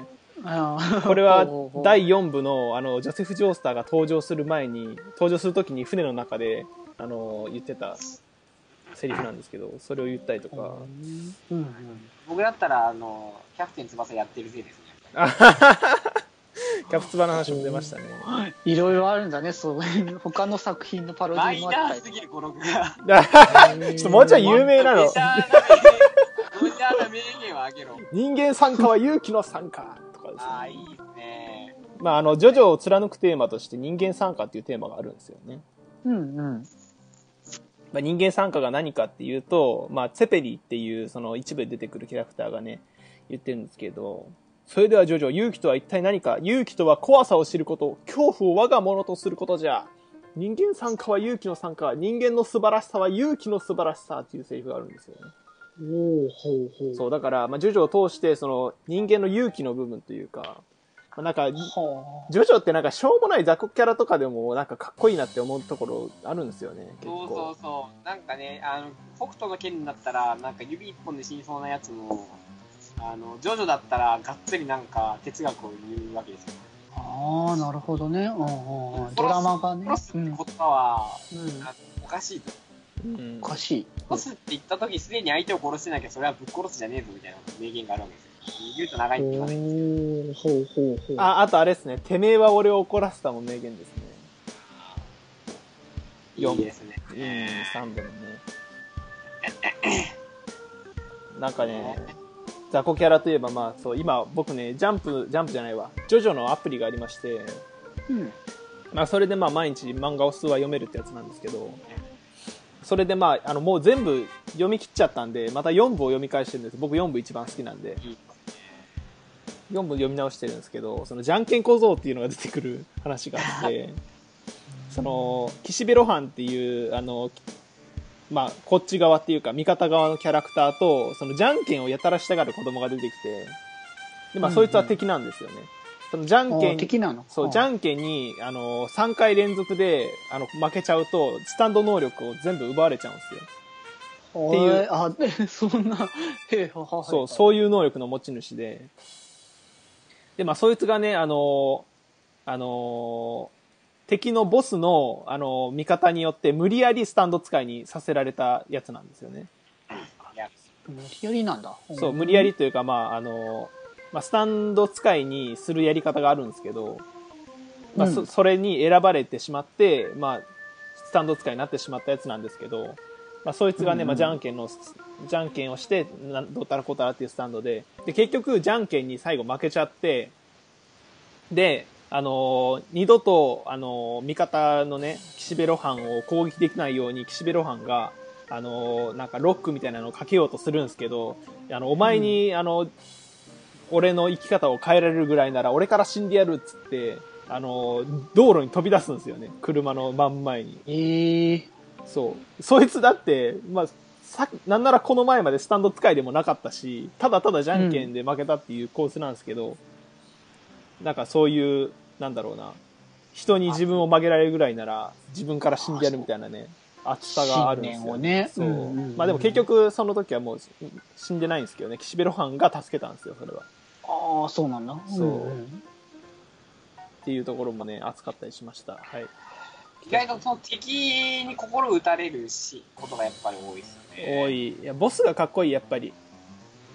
これは第4部のあのジョセフ・ジョースターが登場する前に登場するときに船の中であの言ってたセリフなんですけどそれを言ったりとかうんうん僕だったら、あの、キャプテン翼やってるせいですね。キャプツバの話も出ましたねいろいろあるんだね、そういう、他の作品のパロディもあったりすぎる語録が。ちょっともうちょい有名なの。人間参加は勇気の参加とかですああ、ねいいですね。まああのジョジョを貫くテーマとして人間参加っていうテーマがあるんですよねうんうん。まあ、人間参加が何かっていうと、まあ、ツェペリっていうその一部で出てくるキャラクターがね、言ってるんですけど、それではジョジョ、勇気とは一体何か勇気とは怖さを知ること、恐怖を我が物とすることじゃ。人間参加は勇気の参加、人間の素晴らしさは勇気の素晴らしさっていうセリフがあるんですよね。おおほうほう。そう、だから、まあ、ジョジョを通して、その人間の勇気の部分というか、なんか、はジョジョってなんかしょうもない雑魚キャラとかでもなんかかっこいいなって思うところあるんですよね、結そうそ構う。そう。なんかね、あの、北斗の剣だったら、なんか指一本で死にそうなやつも、あの、ジョジョだったら、がっつりなんか哲学を言うわけですよ。あ、ああ、なるほどね。うんうんうん。ドラマがね。殺すってうん言葉は、うんおかしいと。うんおかしい。殺すって言った時すでに相手を殺してなきゃそれはぶっ殺すじゃねえぞみたいな名言があるわけですよ。言うと長いって言わない。おーほうほうほう。あ、あとあれですね、てめえは俺を怒らせたも名言ですね。いいですね。うん、3部のね。なんかね、雑魚キャラといえば、まあそう、今僕ね、ジャンプ、ジャンプじゃないわ、ジョジョのアプリがありまして、うん。まあそれでまあ毎日漫画を数話読めるってやつなんですけど、それでまあ、あのもう全部読み切っちゃったんで、また4部を読み返してるんです。僕4部一番好きなんで、いい4部読み直してるんですけど、そのじゃんけん小僧っていうのが出てくる話があって、その、岸辺露伴っていう、あの、まあ、こっち側っていうか、味方側のキャラクターと、そのじゃんけんをやたらしたがる子供が出てきて、で、まあ、うんそいつは敵なんですよね。そのじゃんけん、敵なの？そう、じゃんけんに、あの、3回連続で、あの、負けちゃうと、スタンド能力を全部奪われちゃうんですよ。ん。っていうあ、でそんな、へはそう、そういう能力の持ち主で。で、まあ、そいつがね、あの、あの、敵のボスの、あの、味方によって無理やりスタンド使いにさせられたやつなんですよね。無理やりなんだ。そう、無理やりというか、まあ、あの、まあ、スタンド使いにするやり方があるんですけど、まあ、そうんそれに選ばれてしまって、まあ、スタンド使いになってしまったやつなんですけど、まあ、そいつがね、うんまあ、じゃんけんの、じゃんけんをして、どうたらこうたらっていうスタンドで、で、結局、じゃんけんに最後負けちゃって、で、あのー二度と、あのー味方のね、岸辺露伴を攻撃できないように、岸辺露伴が、あのーなんかロックみたいなのをかけようとするんですけど、あの、お前に、あの、俺の生き方を変えられるぐらいなら、俺から死んでやるっつって、あのー道路に飛び出すんですよね。車の真ん前に。ええそう。そいつだって、まあ、さなんならこの前までスタンド使いでもなかったし、ただただじゃんけんで負けたっていう構図なんですけど、なんかそういう、なんだろうな、人に自分を曲げられるぐらいなら、自分から死んでやるみたいなね、熱さがあるんですよ、信念をねそう。うんうんうんまあでも結局、その時はもう死んでないんですけどね、岸辺露伴が助けたんですよ、それは。ああ、そうなんだ。そうんっていうところもね、熱かったりしました。はい。意外とその敵に心打たれるし、ことがやっぱり多いですよね。多い。いや、ボスがかっこいい、やっぱり。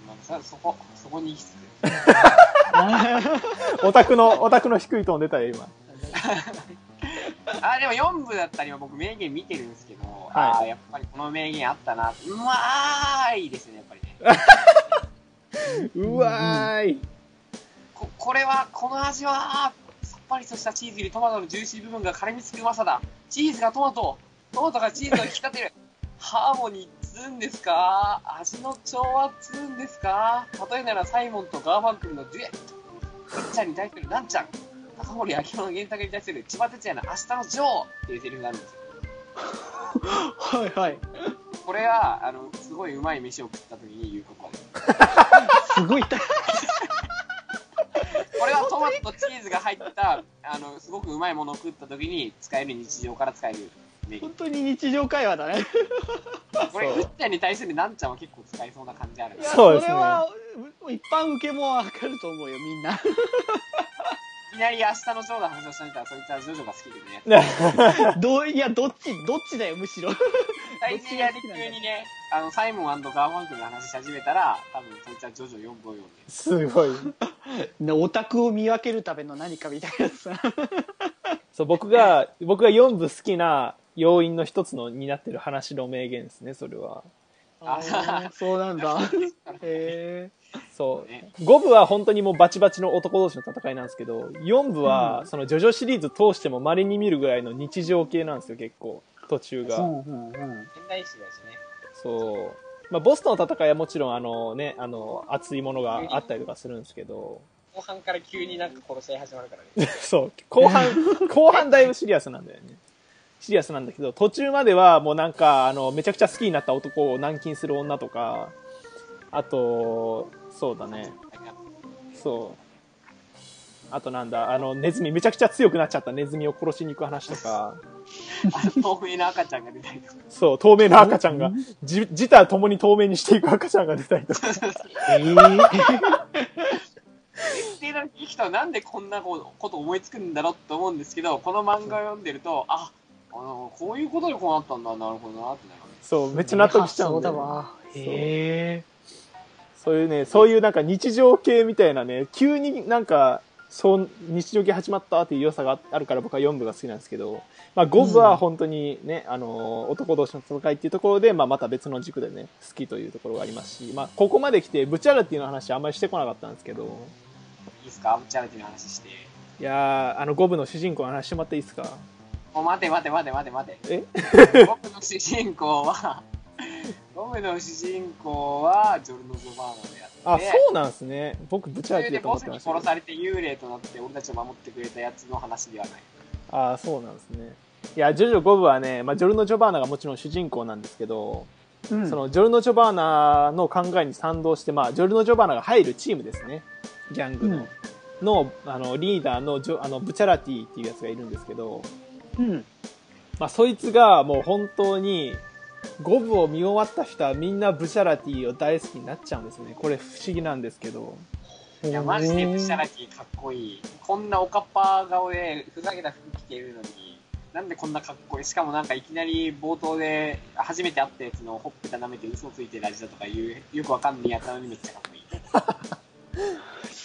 まあそそこ、そこに行き着く。オタクの、オタクの低いトーン出たよ、今。あ、でも4部だったりは僕名言見てるんですけど、はいああ、やっぱりこの名言あったな。うまーいですね、やっぱりね。うわーい。ここれは、この味は、さっぱりとしたチーズにトマトのジューシー部分が絡みつくうまさだ。チーズがトマト、トマトがチーズを引き立てる。ハーモニーつんですか？味の調和つんですか？例えるならサイモンとガーファンクルのデュエット。ちゃんに対するランちゃん。中森明夫の原作に対する千葉哲也の明日のジョーっていうセリフがあるんですよ。はいはい。これは、あの、すごいうまい飯を食った時に言う言葉です。すごい。これはトマトとチーズが入った、あの、すごくうまいものを食った時に使える日常から使える本。当に日常会話だね。これ、そううっちゃんに対するなんちゃんは結構使いそうな感じある。いやそうですねれは、う一般受けもわかると思うよ、みんな。いきなり明日のジョーの話をしてみたら、そいつはジョジョが好きでね。どういや、どっち、どっちだよ、むしろ。大事やり急にね、あの、サイモンガーファンクルの話し始めたら、多分そいつはジョジョ4部を読んで。すごい。ねオタクを見分けるための何かみたいなさ。そう、僕が、僕が4部好きな要因の一つのになってる話の名言ですね、それは。あーそうなんだ。へそうね。5部は本当にもうバチバチの男同士の戦いなんですけど、4部はうんそのジョジョシリーズ通しても稀に見るぐらいの日常系なんですよ、結構。途中え。が。うんうんうん。現代史だしね。そう。まあ、ボスとの戦いはもちろんあのね、あの、熱いものがあったりとかするんですけど、後半から急になんか殺し合い始まるからね。そう、後半、後半だいぶシリアスなんだよね。シリアスなんだけど、途中まではもうなんか、あの、めちゃくちゃ好きになった男を軟禁する女とか、あと、そうだね、そう。あとなんだ、あの、ネズミ、めちゃくちゃ強くなっちゃったネズミを殺しに行く話とか、あの透明な赤ちゃんが出たりとか。そう、透明な赤ちゃんが、じ自他ともに透明にしていく赤ちゃんが出たりとか。えー、設定だけ聞くとなんでこんなこと思いつくんだろうと思うんですけど、この漫画を読んでると、あ、あの、こういうことでこうなったんだ、なるほどなってなる。そう、めっちゃ納得しちゃうんそうだよ。へえ。そういうね、そういうなんか日常系みたいなね、急になんか、そう、日常系始まったっていう良さがあるから僕は4部が好きなんですけど、まあ5部は本当にね、あの、男同士の戦いっていうところで、まあまた別の軸でね、好きというところがありますし、まあここまで来て、ブチャラティの話あんまりしてこなかったんですけど、いいですか？チャラティの話して。いやー、あの5部の主人公の話してもらっていいですか？もう待て待て待て待て待て。え？僕の主人公は、僕の主人公はジョルノ・ジョバーナでやって、あ、そうなんですね。僕ブチャラティだと思ってました殺されて幽霊となって俺たちを守ってくれたやつの話ではない。ああ、そうなんですね。いや、ジョジョ5部はね、まあ、ジョルノ・ジョバーナがもちろん主人公なんですけど、うんそのジョルノ・ジョバーナの考えに賛同して、まあ、ジョルノ・ジョバーナが入るチームですね。ギャングの。の、あの、リーダーのジョ、あの、ブチャラティっていうやつがいるんですけど、うん。まあ、そいつがもう本当に、5部を見終わった人はみんなブチャラティを大好きになっちゃうんですよね。これ不思議なんですけど。いや、マジでブシャラティかっこいい。こんなおかっぱ顔でふざけた服着てるのに、なんでこんなかっこいい？しかもなんかいきなり冒頭で初めて会ったやつのほっぺた舐めて嘘ついてる味だとかいう、よくわかんないやつなのにめっちゃかっこいい。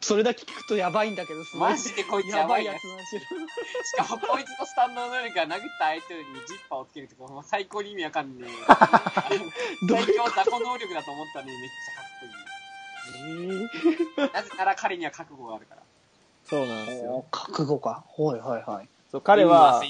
それだけ聞くとやばいんだけど、すごいマジでこいつややばいやつ。なんですよ。しかもこいつのスタンドの能力が殴った相手にジッパーをつけるとか、もう最高に意味わかんねえ。最強雑魚能力だと思ったのにめっちゃかっこいい。なぜなら彼には覚悟があるから。そうなんですおよ。覚悟か。はいはいはい。そう彼は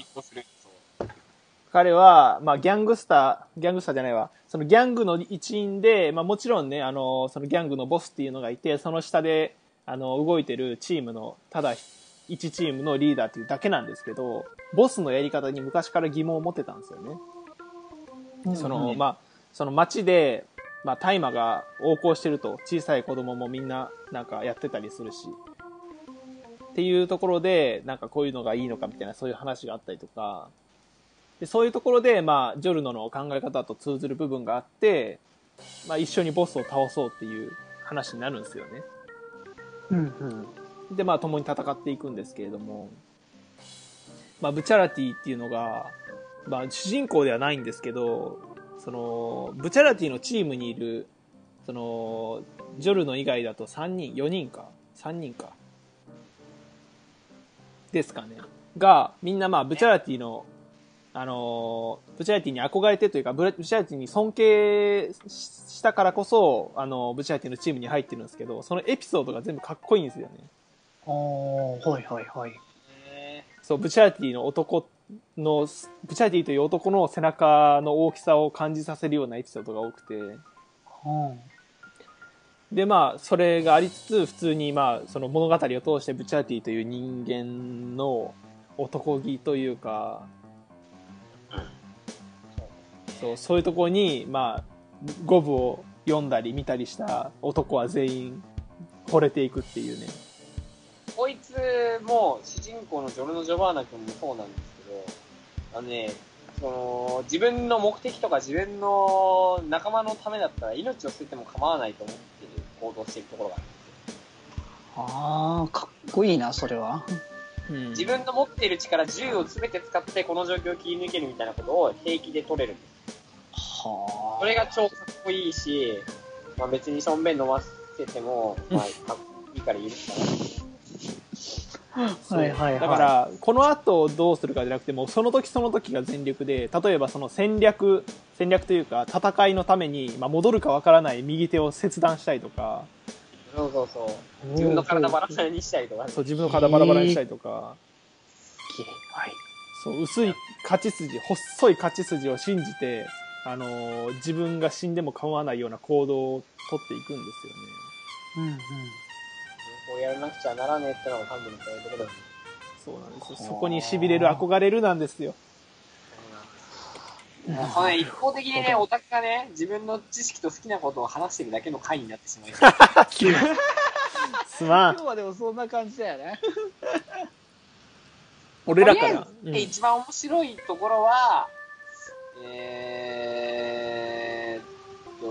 彼は、まあ、ギャングスター、ギャングスターじゃないわ、そのギャングの一員で、まあ、もちろんね、あの、そのギャングのボスっていうのがいて、その下で、あの、動いてるチームの、ただ、一チームのリーダーっていうだけなんですけど、ボスのやり方に昔から疑問を持ってたんですよね。その、まあ、その街で、まあ、大麻が横行してると、小さい子供もみんな、なんかやってたりするし、っていうところで、なんかこういうのがいいのかみたいな、そういう話があったりとか、でそういうところで、まあ、ジョルノの考え方と通ずる部分があって、まあ、一緒にボスを倒そうっていう話になるんですよね。うんうん。で、まあ、共に戦っていくんですけれども、まあ、ブチャラティっていうのが、まあ、主人公ではないんですけど、その、ブチャラティのチームにいる、その、ジョルノ以外だと3人、4人か、3人か、ですかね。が、みんなまあ、ブチャラティの、あのーブチャラティに憧れてというか、ブチャラティに尊敬したからこそ、あの、ブチャラティのチームに入ってるんですけど、そのエピソードが全部かっこいいんですよね。おー、はいはいはい。へそう、ブチャラティの男の、ブチャラティという男の背中の大きさを感じさせるようなエピソードが多くて、うん。で、まあ、それがありつつ、普通に、まあ、その物語を通してブチャラティという人間の男気というか、そう、そういうところに、まあ、五部を読んだり見たりした男は全員惚れていくっていうね。こいつも主人公のジョルノ・ジョバーナ君もそうなんですけど、あのね、その、自分の目的とか自分の仲間のためだったら命を捨てても構わないと思ってる行動してるところがあるんですよ。あー、かっこいいな、それは。うん自分の持っている力、銃を全て使ってこの状況を切り抜けるみたいなことを平気で取れるんです。はそれが超かっこいいし、まあ別にしょんべん飲ませても、まあ、かっこいいから許すから。はいはいはいだから、この後どうするかじゃなくても、その時その時が全力で、例えばその戦略、戦略というか、戦いのために、まあ、戻るかわからない右手を切断したりとか、そうそうそう。自分の体バラバラにしたりとか。そう、自分の体バラバラにしたりとか、い。はい。そう、薄い勝ち筋、細い勝ち筋を信じて、あのー自分が死んでも構わないような行動をとっていくんですよね。うんうん。こうやらなくちゃならねえってのが多分そういうところだよね。そうなんですよ。そこに痺れる、憧れるなんですよ。そのね、一方的にね、オタクがね、自分の知識と好きなことを話してるだけの回になってしまいそう。すまん今日はでもそんな感じだよね。俺らからとりあえずで一番面白いところは、えーっと、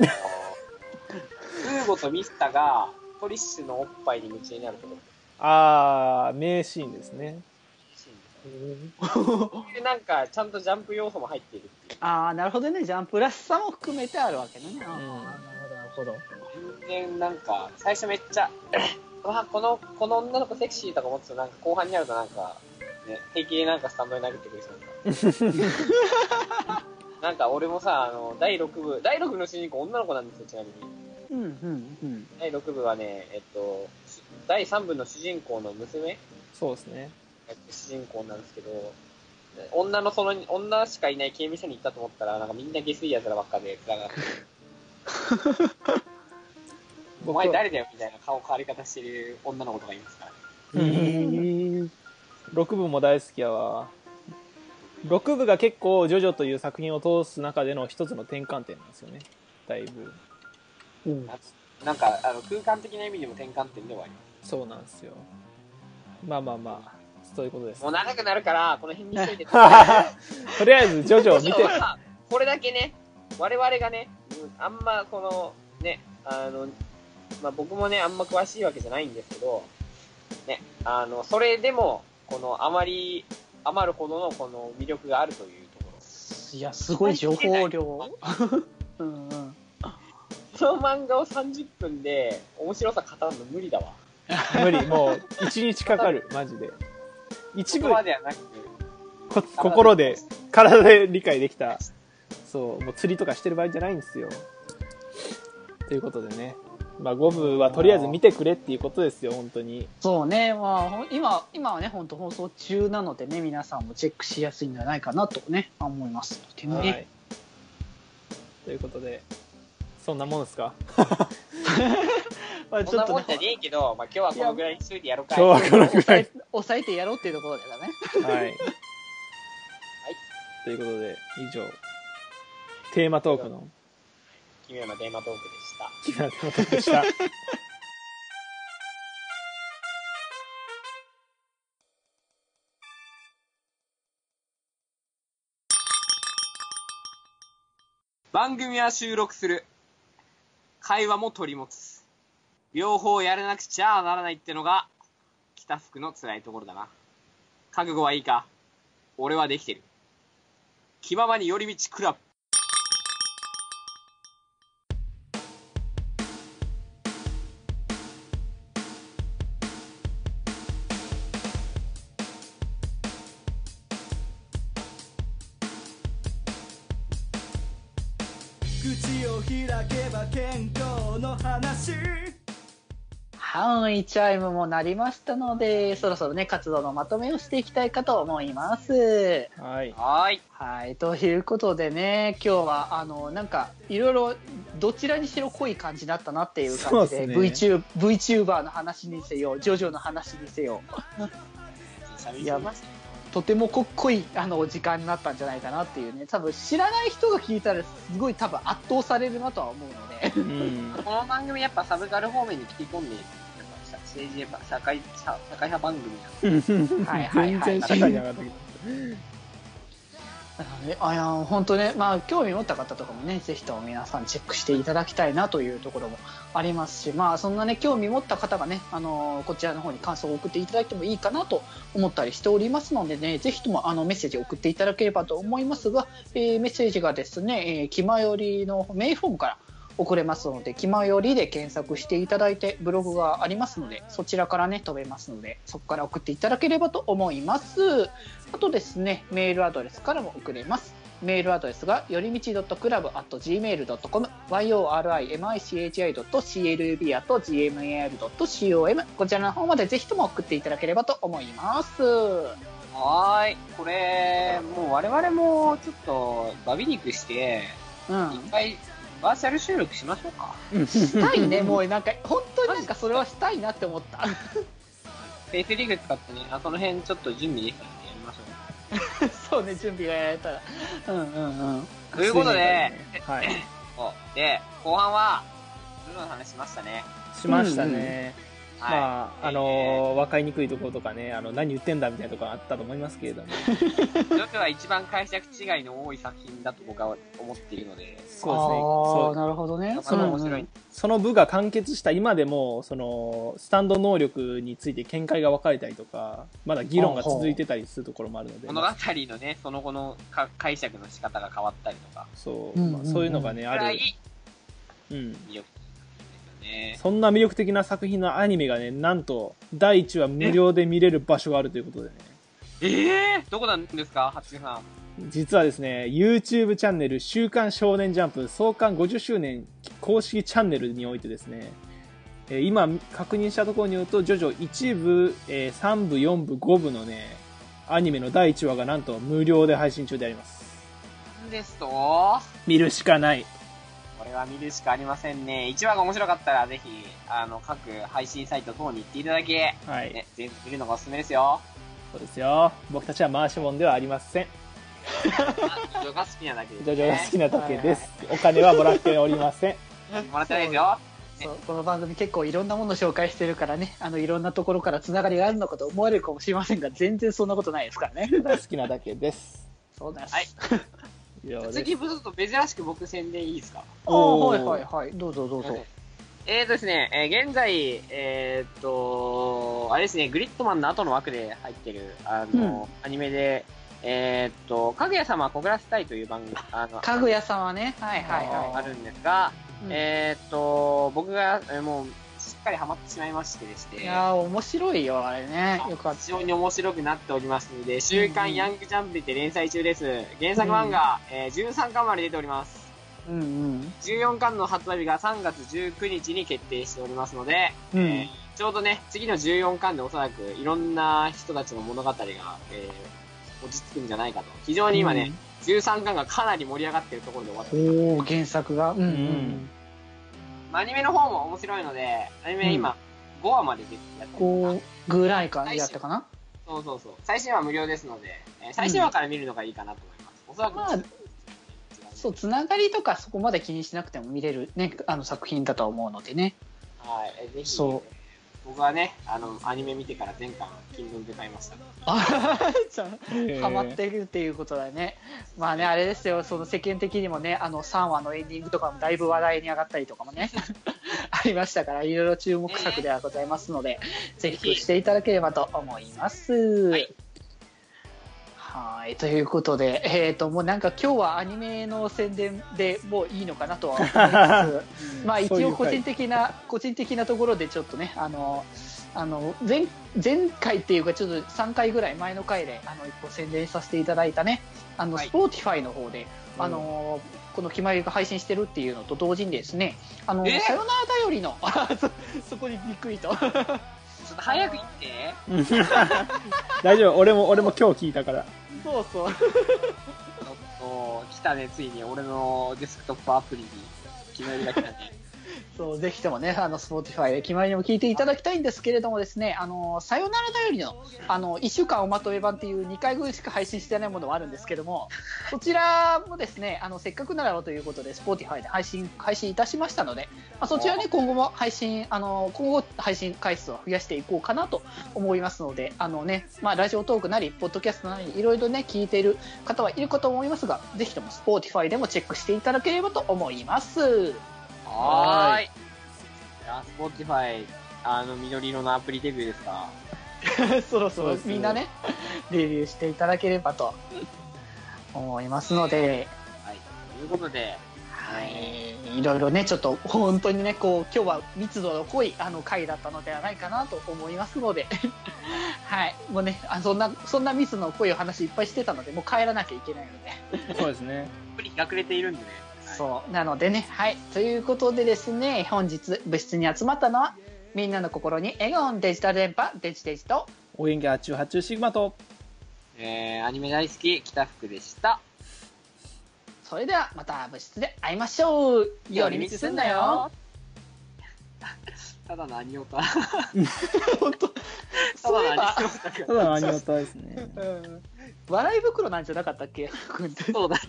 ウーゴとミスタがトリッシュのおっぱいに夢中になるところ。ああ名シーンですね でなんか、ちゃんとジャンプ要素も入っているっていう。ああ、なるほどね。ジャンプらしさも含めてあるわけね。ああ、んなるほど、なるほど。全然なんか、最初めっちゃ、わこの、この女の子セクシーとか思ってたらなんか後半になるとなんか、ね、平気でなんかスタンドに投げてくる人なんか。なんか俺もさ、あの、第6部、第6部の主人公女の子なんですよ、ちなみに。うん、うん、うん。第6部はね、えっと、第3部の主人公の娘そうですねが主人公なんですけど、女のその、女しかいない刑務所に行ったと思ったら、なんかみんな下水奴らばっかで、つらがって。お前誰だよみたいな顔変わり方してる女の子とかいますからね。へー6部も大好きやわ。6部が結構「ジョジョ」という作品を通す中での一つの転換点なんですよね。だいぶ。うん。なんか、あの、空間的な意味でも転換点ではありまそうなんですよ。まあまあまあ。そういうことです。す。もう長くなるから、この辺にしといて。とりあえずジョジョを見て。これだけね、我々がね、うんあんまこの、ね、あの、まあ、僕もね、あんま詳しいわけじゃないんですけど、ね、あの、それでも、この、あまり、余るほどのこの魅力があるというところ。いや、すごい情報量。うんうん。その漫画を30分で面白さ語るの無理だわ。無理もう1日かかるマジで一部ではなく、こ心で体で理解できたそうもう釣りとかしてる場合じゃないんですよということでねまあ5部はとりあえず見てくれっていうことですよ本当にそうね、まあ、今、今はね、本当放送中なのでね、皆さんもチェックしやすいんじゃないかなとね、思いますのでね。はいということでそんなもんですか？まあ、そちょっとねんなもんじゃねえけど、まあ、今日はこのぐらいにしといてやろうか。今日はこのぐ抑らいえ抑えてやろうっていうところだよね。はい。ということで、以上、テーマトークの、奇妙なテーマトークでした。キラテーマトークでした。番組は収録する。会話も取り持つ。両方やらなくちゃならないってのが、北福の辛いところだな。覚悟はいいか？俺はできてる。気ままに寄り道クラブ。い、チャイムも鳴りましたので、そろそろね、活動のまとめをしていきたいかと思います。はい。はーい。はい、ということでね、今日は、あの、なんか、いろいろ、どちらにしろ濃い感じだったなっていう感じで、ね VTuber, VTuber の話にせよ、ジョジョの話にせよ、喋りすぎましたとてもこっこいあの時間になったんじゃないかなっていうね、多分知らない人が聞いたら、すごい多分圧倒されるなとは思うので、うん。この番組やっぱサブカル方面に切り込んで、政治やっぱ社会、社社会派番組なんで。はいはいはい。全然社会じゃなかったけど。ね あいや本当ね、まあ、興味持った方とかもね、ぜひとも皆さんチェックしていただきたいなというところもありますし、まあ、そんなね、興味持った方がね、あのこちらの方に感想を送っていただいてもいいかなと思ったりしておりますのでね、ぜひともあのメッセージを送っていただければと思いますが、えーメッセージがですね、えー、気まよりのメインフォームから送れますので、気まよりで検索していただいて、ブログがありますので、そちらからね、飛べますので、そこから送っていただければと思います。あとですね、メールアドレスからも送れます。メールアドレスが、よりみち .club.gmail.com、yorimichi.club.gmail.com、こちらの方までぜひとも送っていただければと思います。はーい。これ、もう我々もちょっとバビ肉して、うん。一回バーチャル収録しましょうか。したいね、もうなんか、本当になんかそれはしたいなって思った。フェイスリーグ使ってね、あその辺ちょっと準備できたらね、やりましょう。そうね、準備がやられたら。うんうんうん。ということで、はい。で、後半は、ブルーの話しましたね。しましたね。はい。まあ、あのー分かりにくいところとかね、あの、何言ってんだみたいなところあったと思いますけれども。ジョジョは一番解釈違いの多い作品だと僕は思っているので、そうですね。あそうあ、なるほどね。その面白い。その部が完結した今でも、その、スタンド能力について見解が分かれたりとか、まだ議論が続いてたりするところもあるので、物語のね、その後のか解釈の仕方が変わったりとか、そう、そういうのがね、ある。うん。魅力的ですよね。そんな魅力的な作品のアニメがね、なんと、第1話無料で見れる場所があるということでね。ええー、どこなんですか、八さん。実はですね、YouTube チャンネル週刊少年ジャンプ創刊50周年公式チャンネルにおいてですね、えー今確認したところによると、ジョジョ1部、えー3部、4部、5部のね、アニメの第1話がなんと無料で配信中であります。ですと？こ見るしかない。れは見るしかありませんね。1話が面白かったら、ぜひ、あの、各配信サイト等に行っていただき、はい。ね、全部見るのがおすすめですよ。そうですよ。僕たちは回し物ではありません。あジョが好きなだけです、ジね。ョジョが好きなだけです。お金はもらっておりません。もらってないですよ。そうこの番組結構いろんなものを紹介してるからね、あのいろんなところからつながりがあるのかと思われるかもしれませんが、全然そんなことないですからね。好きなだけです。そうです。はい以上です次、ちょっと珍しく僕宣伝いいですか？ああ、はいはいはい。どうぞどうぞ。えーとですね、えー現在、えーっと、あれですね、グリッドマンの後の枠で入ってる、あの、アニメで、えーっと、かぐや様小倉スタイという番組、あの、かぐや様ね。はいはいあはるんですが、い。うんえーっと、僕が、えーもう、しっかりハマってしまいましてでして、いやー、面白いよ、あれね。よかった。非常に面白くなっておりますので、週刊ヤングジャンプで連載中です。原作漫画、えー13巻まで出ております。うんうん。14巻の発売日が3月19日に決定しておりますので、うんえーちょうどね、次の14巻でおそらくいろんな人たちの物語が、えー落ち着くんじゃないかと。非常に今ね、13巻がかなり盛り上がってるところで終わってうん。おります。おお原作が？うんうんうんアニメの方も面白いので、アニメ今、5話まででやってるのかなこう、ぐらいかやったかな？そうそうそう。最新話無料ですので、えー最新話から見るのがいいかなと思います。おそらく、まあそう、つながりとかそこまで気にしなくても見れるね、あの作品だと思うのでね。はい。えーぜひ、そう僕はね、あの、アニメ見てから全巻、Kindle で買いました。ハマってるっていうことだね。まあね、あれですよ、その世間的にもね、あの3話のエンディングとかもだいぶ話題に上がったりとかもね、ありましたから、いろいろ注目作ではございますので、ぜひしていただければと思います。はいはいということで、えー、ともうなんか今日はアニメの宣伝でもういいのかなとは思いつつ、まあ一応個人的な個人的なところでちょっとねあのあの前前回っていうかちょっと3回ぐらい前の回であの一個宣伝させていただいたねあの、はいスポーティファイの方で、あのこの決まりが配信してるっていうのと同時にですねあのえ？さよならだよりの そこにびっくりとちょっと早く言って。大丈夫。俺も、俺も今日聞いたから。そうそうちょっと、来たね、ついに俺のデスクトップアプリに決めるだけだね。そうぜひともね、あの、スポーティファイで決まりにも聞いていただきたいんですけれどもですね、あの、さよならだよりの、あの、1週間おまとめ版っていう2回分しか配信してないものはあるんですけども、そちらもですね、あの、せっかくならばということで、スポーティファイで配信、配信いたしましたので、まあ、そちらね、今後も配信、あの、今後配信回数を増やしていこうかなと思いますので、あのね、まあ、ラジオトークなり、ポッドキャストなり、いろいろね、聞いている方はいるかと思いますが、ぜひともスポーティファイでもチェックしていただければと思います。はーい。いや、スポーティファイ、あの、緑色のアプリデビューですか？そろそろみんなね、レビューしていただければと思いますので、はい。ということで、はい、いろいろね、ちょっと本当にね、こう、今日は密度の濃いあの回だったのではないかなと思いますので、はい、もうね、あそんな、そんな密度の濃いお話いっぱいしてたので、もう帰らなきゃいけないので、そうですね。アプリ隠れているんでね。はい。そう、なのでね、はい、ということでですね、本日部室に集まったのは、みんなの心に笑顔のデジタル電波、デジデジと、お元気発注発注シグマと、えー、アニメ大好き、北福でした。それではまた部室で会いましょう。寄り道すんなよ。ただのアニオタ。本当。たそういえばだのアニオタ。ただのアニオタですね。うん。笑い袋なんじゃなかったっけ？そうだった。